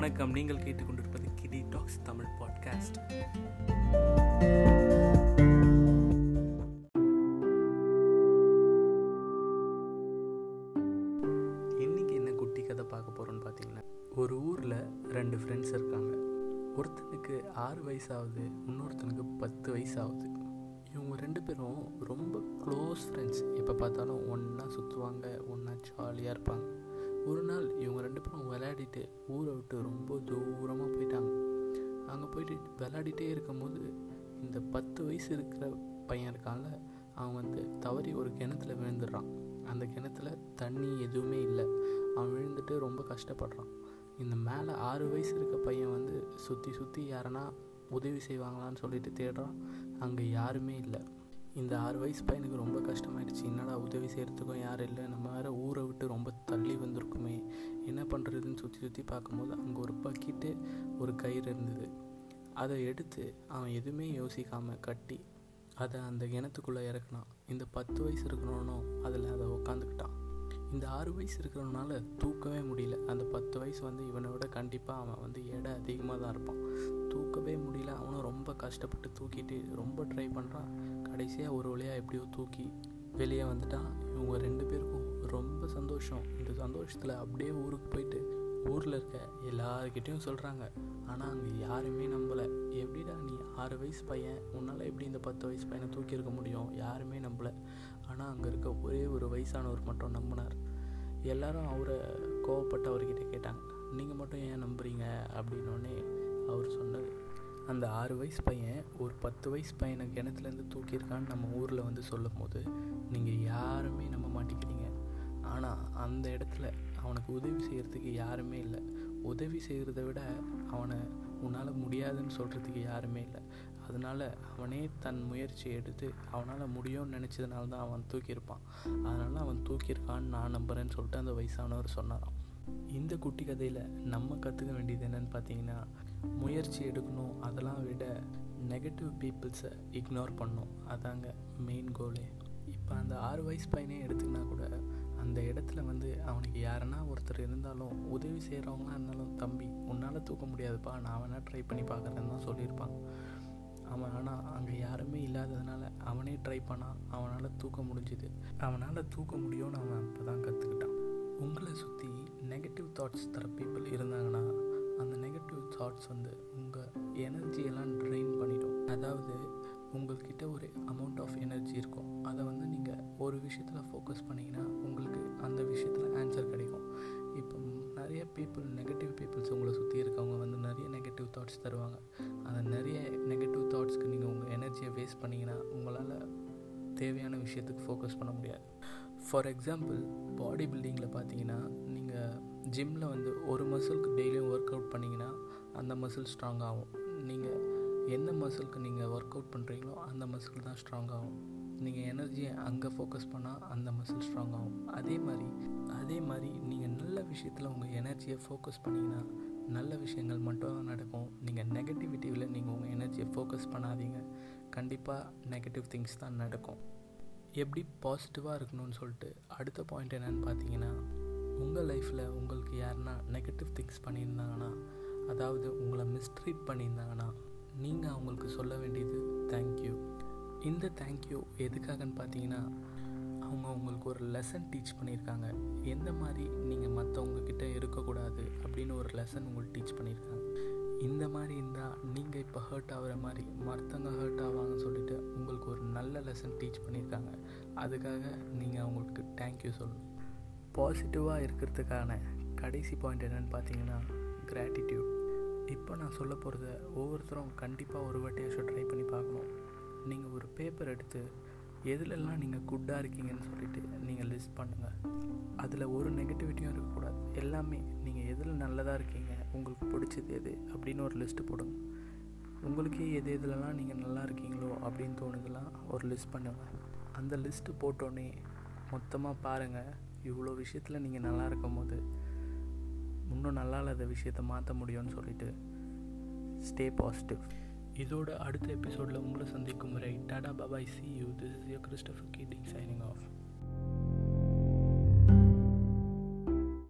வணக்கம். நீங்கள் கேட்டுக்கொண்டிருப்பது கிடி டாக்ஸ் தமிழ் பாட்காஸ்ட். இன்னைக்கு என்ன குட்டி கதை பார்க்க போகிறோன்னு பார்த்தீங்கன்னா ஒரு ஊரில் ரெண்டு ஃப்ரெண்ட்ஸ் இருக்காங்க. ஒருத்தனுக்கு ஆறு வயசாகுது இன்னொருத்தனுக்கு பத்து வயசாகுது. இவங்க ரெண்டு பேரும் ரொம்ப க்ளோஸ் ஃப்ரெண்ட்ஸ் எப்போ பார்த்தாலும் ஒன்றா சுற்றுவாங்க ஒன்றா ஜாலியாக இருப்பாங்க. ஒரு நாள் இவங்க ரெண்டு பேரும் விளையாடிட்டு ஊரை விட்டு ரொம்ப தூரமாக போயிட்டாங்க. அங்கே போயிட்டு விளையாடிட்டே இருக்கும்போது இந்த பத்து வயசு இருக்கிற பையன் இருக்கான்ல அவன் வந்து தவறி ஒரு கிணத்துல விழுந்துடுறான். அந்த கிணத்துல தண்ணி எதுவுமே இல்லை. அவன் விழுந்துட்டு ரொம்ப கஷ்டப்படுறான். இந்த மேலே ஆறு வயசு இருக்க பையன் வந்து சுற்றி சுற்றி யாரனா உதவி செய்வாங்களான்னு சொல்லிட்டு தேடுறான். அங்கே யாருமே இல்லை. இந்த ஆறு வயசு பையனுக்கு ரொம்ப கஷ்டமாயிடுச்சு. என்னடா உதவி செய்கிறதுக்கும் யாரும் இல்லை. நம்ம வேறு ஊரை விட்டு ரொம்ப தள்ளி வந்திருக்குமே. என்ன பண்ணுறதுன்னு சுற்றி சுற்றி பார்க்கும்போது அங்கே ஒரு பக்கிட்டு ஒரு கயிறு இருந்தது. அதை எடுத்து அவன் எதுவுமே யோசிக்காமல் கட்டி அதை அந்த கிணத்துக்குள்ளே இறக்குனான். இந்த பத்து வயசு இருக்கிறவனும் அதில் அதை உட்காந்துக்கிட்டான் இந்த ஆறு வயசு இருக்கிறவனால தூக்கவே முடியல. அந்த பத்து வயசு வந்து இவனை விட கண்டிப்பாக அவன் வந்து எடை அதிகமாக தான் இருப்பான். தூக்கவே முடியல. அவனும் ரொம்ப கஷ்டப்பட்டு தூக்கிட்டு ரொம்ப ட்ரை பண்ணுறான் கடைசியாக ஒரு வழியாக எப்படியோ தூக்கி வெளியே வந்துட்டான் இவங்க ரெண்டு பேருக்கும் ரொம்ப சந்தோஷம். இந்த சந்தோஷத்தில் அப்படியே ஊருக்கு போயிட்டு ஊரில் இருக்க எல்லாருக்கிட்டேயும் சொல்கிறாங்க ஆனால் அங்கே யாருமே நம்பலை. எப்படிடா நீ ஆறு வயசு பையன்? உன்னால் எப்படி இந்த பத்து வயசு பையனை தூக்கியிருக்க முடியும்? யாருமே நம்பலை. ஆனால் அங்கே இருக்க ஒரே ஒரு வயசானவர் மட்டும் நம்பினார். எல்லாரும் அவரை கோவப்பட்டு அவர்கிட்ட கேட்டாங்க. நீங்கள் மட்டும் ஏன் நம்புறீங்க? அப்படின்னோடனே அவர் சொன்னது அந்த ஆறு வயசு பையன் ஒரு பத்து வயசு பையனை கிணத்துலேருந்து தூக்கியிருக்கான்னு நம்ம ஊரில் வந்து சொல்லும் போது நீங்கள் யாருமே நம்ப மாட்டேங்கிறீங்க. ஆனால் அந்த இடத்துல அவனுக்கு உதவி செய்கிறதுக்கு யாருமே இல்லை. உதவி செய்கிறத விட அவனை உன்னால் முடியாதுன்னு சொல்கிறதுக்கு யாருமே இல்லை. அதனால் அவனே தன் முயற்சி எடுத்து அவனால் முடியும்னு நினச்சதுனால தான் அவன் தூக்கியிருப்பான். அதனால் அவன் தூக்கியிருக்கான்னு நான் நம்புகிறேன்னு சொல்லிட்டு அந்த வயசானவர் சொன்னாராம். இந்த குட்டி கதையில் நம்ம கற்றுக்க வேண்டியது என்னென்னு பார்த்தீங்கன்னா முயற்சி எடுக்கணும் அதெல்லாம் விட நெகட்டிவ் பீப்புள்ஸை இக்னோர் பண்ணும் அதாங்க மெயின் கோலே இப்போ அந்த ஆறு வயசு பையனே எடுத்துக்கினா கூட அந்த இடத்துல வந்து அவனுக்கு யாருன்னா ஒருத்தர் இருந்தாலும் உதவி செய்கிறவங்களா இருந்தாலும் தம்பி உன்னால் தூக்க முடியாதுப்பா. நான் வேணால் ட்ரை பண்ணி பார்க்குறேன்னு தான் சொல்லியிருப்பான். அவன் ஆனால் அங்கே யாருமே இல்லாததுனால அவனே ட்ரை பண்ணான் அவனால் தூக்க முடிஞ்சுது. அவனால் தூக்க முடியும்னு அவன் அப்போ தான் கற்றுக்கிட்டான் உங்களை சுற்றி நெகட்டிவ் தாட்ஸ் தர பீப்புள் இருந்தாங்கன்னா அந்த தாட்ஸ் வந்து உங்கள் எனர்ஜியெல்லாம் ட்ரெயின் பண்ணிடும். அதாவது உங்கள்கிட்ட ஒரு அமௌண்ட் ஆஃப் எனர்ஜி இருக்கும். அதை வந்து நீங்கள் ஒரு விஷயத்தில் ஃபோக்கஸ் பண்ணிங்கன்னா உங்களுக்கு அந்த விஷயத்தில் ஆன்சர் கிடைக்கும். இப்போ நிறைய பீப்புள் நெகட்டிவ் பீப்புள்ஸ் உங்களை சுற்றி இருக்கவங்க வந்து நிறைய நெகட்டிவ் தாட்ஸ் தருவாங்க. அந்த நிறைய நெகட்டிவ் தாட்ஸ்க்கு நீங்கள் உங்கள் எனர்ஜியை வேஸ்ட் பண்ணிங்கன்னா உங்களால் தேவையான விஷயத்துக்கு ஃபோக்கஸ் பண்ண முடியாது. ஃபார் எக்ஸாம்பிள் பாடி பில்டிங்கில் பார்த்தீங்கன்னா நீங்கள் ஜிம்மில் வந்து ஒரு மசிலுக்கு டெய்லியும் ஒர்க் அவுட் பண்ணிங்கன்னா அந்த மசில் ஸ்ட்ராங் ஆகும். நீங்கள் எந்த மசிலுக்கு நீங்கள் ஒர்க் அவுட் பண்ணுறீங்களோ அந்த மசில் தான் ஸ்ட்ராங் ஆகும். நீங்கள் எனர்ஜியை அங்கே ஃபோக்கஸ் பண்ணால் அந்த மசில் ஸ்ட்ராங் ஆகும். அதே மாதிரி அதே மாதிரி நீங்கள் நல்ல விஷயத்தில் உங்கள் எனர்ஜியை ஃபோக்கஸ் பண்ணிங்கன்னா நல்ல விஷயங்கள் மட்டும் தான் நடக்கும். நீங்கள் நெகட்டிவிட்டியில் நீங்கள் உங்கள் எனர்ஜியை ஃபோக்கஸ் பண்ணாதீங்க. கண்டிப்பாக நெகட்டிவ் திங்ஸ் தான் நடக்கும். எப்படி பாசிட்டிவாக இருக்கணும்னு சொல்லிட்டு அடுத்த பாயிண்ட் என்னென்னு பார்த்தீங்கன்னா உங்கள் லைஃப்பில் உங்களுக்கு யாருன்னா நெகட்டிவ் திங்ஸ் பண்ணியிருந்தாங்கன்னா அதாவது உங்களை மிஸ்ட்ரீட் பண்ணியிருந்தாங்கன்னா நீங்கள் அவங்களுக்கு சொல்ல வேண்டியது தேங்க்யூ இந்த தேங்க்யூ எதுக்காகன்னு பார்த்தீங்கன்னா அவங்க உங்களுக்கு ஒரு லெசன் டீச் பண்ணியிருக்காங்க. எந்த மாதிரி நீங்கள் மற்றவங்கக்கிட்ட இருக்கக்கூடாது அப்படின்னு ஒரு லெசன் உங்களுக்கு டீச் பண்ணியிருக்காங்க. இந்த மாதிரி இருந்தால் நீங்கள் இப்போ ஹர்ட் ஆகிற மாதிரி மற்றவங்க ஹர்ட் ஆவாங்கன்னு சொல்லிட்டு உங்களுக்கு ஒரு நல்ல லெசன் டீச் பண்ணியிருக்காங்க. அதுக்காக நீங்கள் அவங்களுக்கு தேங்க்யூ சொல்லணும். பாசிட்டிவாக இருக்கிறதுக்கான கடைசி பாயிண்ட் என்னென்னு பார்த்தீங்கன்னா கிராட்டிடியூட் இப்போ நான் சொல்ல போகிறத ஒவ்வொருத்தரும் கண்டிப்பாக ஒரு வாட்டியாச்சும் ட்ரை பண்ணி பார்க்கணும். நீங்கள் ஒரு பேப்பர் எடுத்து எதுலெல்லாம் நீங்கள் குட்டாக இருக்கீங்கன்னு சொல்லிட்டு நீங்கள் லிஸ்ட் பண்ணுங்கள் அதில் ஒரு நெகட்டிவிட்டியும் இருக்கக்கூடாது. எல்லாமே நீங்கள் எதில் நல்லதாக இருக்கீங்க உங்களுக்கு பிடிச்சது எது அப்படின்னு ஒரு லிஸ்ட்டு போடுங்க. உங்களுக்கே எது எதுலலாம் நீங்கள் நல்லா இருக்கீங்களோ அப்படின்னு தோணுதெல்லாம் ஒரு லிஸ்ட் பண்ணுங்கள் அந்த லிஸ்ட்டு போட்டோன்னே மொத்தமாக பாருங்கள் இவ்வளோ விஷயத்தில் நீங்கள் நல்லா இருக்கும் போது இன்னும் நல்லா இல்லாத விஷயத்தை மாற்ற முடியும்னு சொல்லிட்டு ஸ்டே பாசிட்டிவ் இதோட அடுத்த எபிசோடில் உங்களை சந்திக்கும் வரை tata bye bye see you this is your Christopher Keating signing off